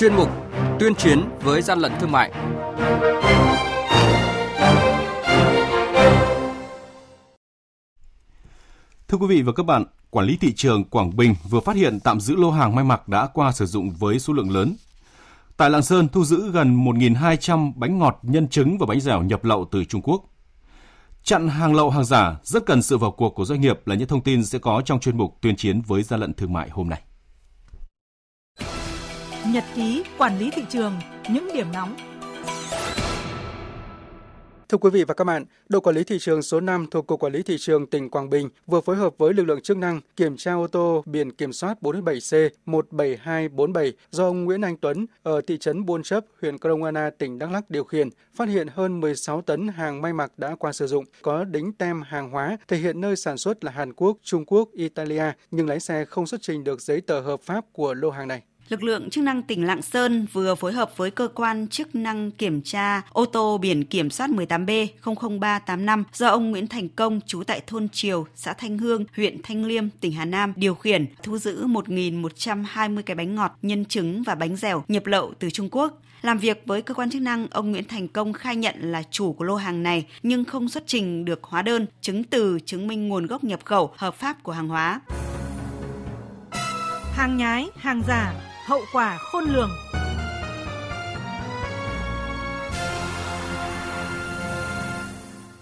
chuyên mục Tuyên chiến với gian lận thương mại. Thưa quý vị và các bạn, Quản lý thị trường Quảng Bình vừa phát hiện tạm giữ lô hàng may mặc đã qua sử dụng với số lượng lớn. Tại Lạng Sơn thu giữ gần 1.200 bánh ngọt, nhân trứng và bánh dẻo nhập lậu từ Trung Quốc. Chặn hàng lậu hàng giả rất cần sự vào cuộc của doanh nghiệp là những thông tin sẽ có trong chuyên mục tuyên chiến với gian lận thương mại hôm nay. Nhật ký quản lý thị trường, những điểm nóng. Thưa quý vị và các bạn, đội quản lý thị trường số 5 thuộc Cục Quản lý Thị trường tỉnh Quảng Bình vừa phối hợp với lực lượng chức năng kiểm tra ô tô biển kiểm soát 47C17247 do ông Nguyễn Anh Tuấn ở thị trấn Buôn Chấp, huyện Krông Anna, tỉnh Đắk Lắk điều khiển, phát hiện hơn 16 tấn hàng may mặc đã qua sử dụng, có đính tem hàng hóa thể hiện nơi sản xuất là Hàn Quốc, Trung Quốc, Italia, nhưng lái xe không xuất trình được giấy tờ hợp pháp của lô hàng này lực lượng chức năng tỉnh Lạng Sơn vừa phối hợp với cơ quan chức năng kiểm tra ô tô biển kiểm soát 18B 00385 do ông Nguyễn Thành Công trú tại thôn Triều, xã Thanh Hương, huyện Thanh Liêm, tỉnh Hà Nam điều khiển, thu giữ 1.120 cái bánh ngọt, nhân trứng và bánh dẻo nhập lậu từ Trung Quốc. Làm việc với cơ quan chức năng, ông Nguyễn Thành Công khai nhận là chủ của lô hàng này nhưng không xuất trình được hóa đơn, chứng từ chứng minh nguồn gốc nhập khẩu hợp pháp của hàng hóa. Hàng nhái, hàng giả, hậu quả khôn lường.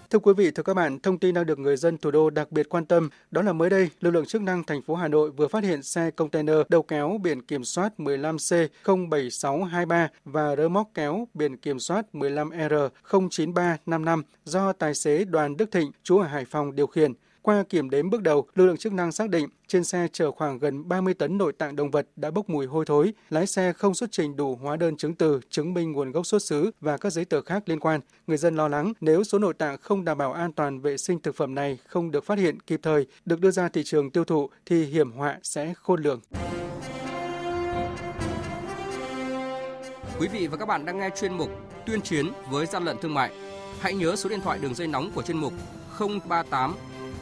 Thưa quý vị, thưa các bạn, thông tin đang được người dân thủ đô đặc biệt quan tâm, đó là mới đây, lực lượng chức năng thành phố Hà Nội vừa phát hiện xe container đầu kéo biển kiểm soát 15C07623 và rơ móc kéo biển kiểm soát 15R09355 do tài xế Đoàn Đức Thịnh, chú ở Hải Phòng điều khiển. Qua kiểm đếm bước đầu, lực lượng chức năng xác định trên xe chở khoảng gần 30 tấn nội tạng động vật đã bốc mùi hôi thối, lái xe không xuất trình đủ hóa đơn chứng từ chứng minh nguồn gốc xuất xứ và các giấy tờ khác liên quan. Người dân lo lắng nếu số nội tạng không đảm bảo an toàn vệ sinh thực phẩm này không được phát hiện kịp thời, được đưa ra thị trường tiêu thụ thì hiểm họa sẽ khôn lường. Quý vị và các bạn đang nghe chuyên mục Tuyên chiến với gian lận thương mại. Hãy nhớ số điện thoại đường dây nóng của chuyên mục 038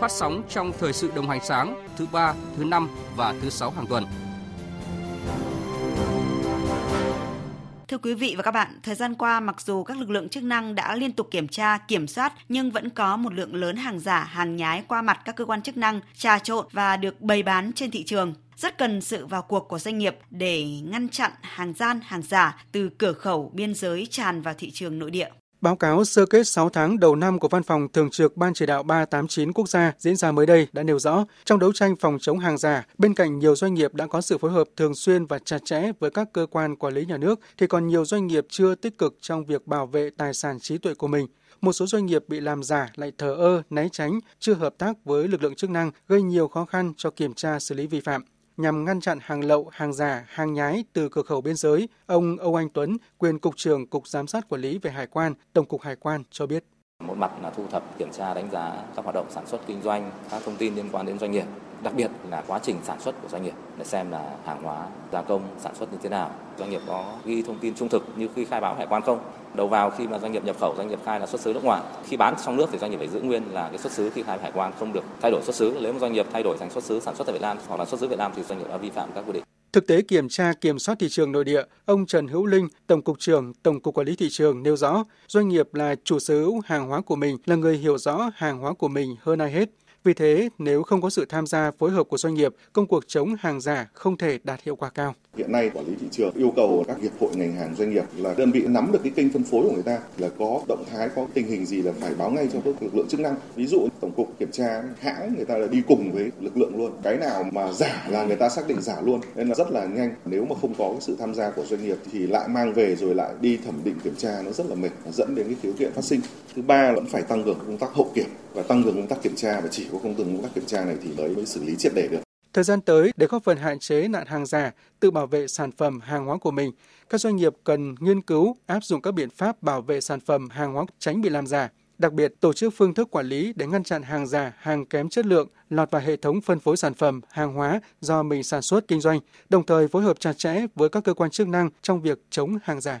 phát sóng trong thời sự đồng hành sáng thứ ba, thứ năm và thứ sáu hàng tuần. Thưa quý vị và các bạn, thời gian qua mặc dù các lực lượng chức năng đã liên tục kiểm tra, kiểm soát nhưng vẫn có một lượng lớn hàng giả, hàng nhái qua mặt các cơ quan chức năng trà trộn và được bày bán trên thị trường. Rất cần sự vào cuộc của doanh nghiệp để ngăn chặn hàng gian, hàng giả từ cửa khẩu biên giới tràn vào thị trường nội địa. Báo cáo sơ kết 6 tháng đầu năm của Văn phòng Thường trực Ban Chỉ đạo 389 quốc gia diễn ra mới đây đã nêu rõ, trong đấu tranh phòng chống hàng giả, bên cạnh nhiều doanh nghiệp đã có sự phối hợp thường xuyên và chặt chẽ với các cơ quan quản lý nhà nước, thì còn nhiều doanh nghiệp chưa tích cực trong việc bảo vệ tài sản trí tuệ của mình. Một số doanh nghiệp bị làm giả lại thờ ơ, né tránh, chưa hợp tác với lực lượng chức năng, gây nhiều khó khăn cho kiểm tra xử lý vi phạm nhằm ngăn chặn hàng lậu, hàng giả, hàng nhái từ cửa khẩu biên giới, ông Âu Anh Tuấn, quyền Cục trưởng Cục Giám sát Quản lý về Hải quan, Tổng cục Hải quan cho biết. Một mặt là thu thập, kiểm tra, đánh giá các hoạt động sản xuất kinh doanh, các thông tin liên quan đến doanh nghiệp, đặc biệt là quá trình sản xuất của doanh nghiệp để xem là hàng hóa gia công sản xuất như thế nào, doanh nghiệp có ghi thông tin trung thực như khi khai báo hải quan không. Đầu vào khi mà doanh nghiệp nhập khẩu doanh nghiệp khai là xuất xứ nước ngoài, khi bán trong nước thì doanh nghiệp phải giữ nguyên là cái xuất xứ khi khai hải quan không được thay đổi xuất xứ. Nếu một doanh nghiệp thay đổi thành xuất xứ sản xuất tại Việt Nam hoặc là xuất xứ Việt Nam thì doanh nghiệp đã vi phạm các quy định. Thực tế kiểm tra kiểm soát thị trường nội địa, ông Trần Hữu Linh, Tổng cục trưởng Tổng cục Quản lý thị trường nêu rõ, doanh nghiệp là chủ sở hữu hàng hóa của mình, là người hiểu rõ hàng hóa của mình hơn ai hết. Vì thế, nếu không có sự tham gia phối hợp của doanh nghiệp, công cuộc chống hàng giả không thể đạt hiệu quả cao. Hiện nay quản lý thị trường yêu cầu các hiệp hội ngành hàng doanh nghiệp là đơn vị nắm được cái kênh phân phối của người ta là có động thái có tình hình gì là phải báo ngay cho các lực lượng chức năng. Ví dụ tổng cục kiểm tra hãng người ta là đi cùng với lực lượng luôn. Cái nào mà giả là người ta xác định giả luôn. Nên là rất là nhanh. Nếu mà không có cái sự tham gia của doanh nghiệp thì lại mang về rồi lại đi thẩm định kiểm tra nó rất là mệt dẫn đến cái khiếu kiện phát sinh. Thứ ba vẫn phải tăng cường công tác hậu kiểm và tăng cường công tác kiểm tra và chỉ có công tác công tác kiểm tra này thì mới mới xử lý triệt để được. Thời gian tới, để góp phần hạn chế nạn hàng giả, tự bảo vệ sản phẩm hàng hóa của mình, các doanh nghiệp cần nghiên cứu áp dụng các biện pháp bảo vệ sản phẩm hàng hóa tránh bị làm giả. Đặc biệt, tổ chức phương thức quản lý để ngăn chặn hàng giả, hàng kém chất lượng lọt vào hệ thống phân phối sản phẩm, hàng hóa do mình sản xuất kinh doanh, đồng thời phối hợp chặt chẽ với các cơ quan chức năng trong việc chống hàng giả.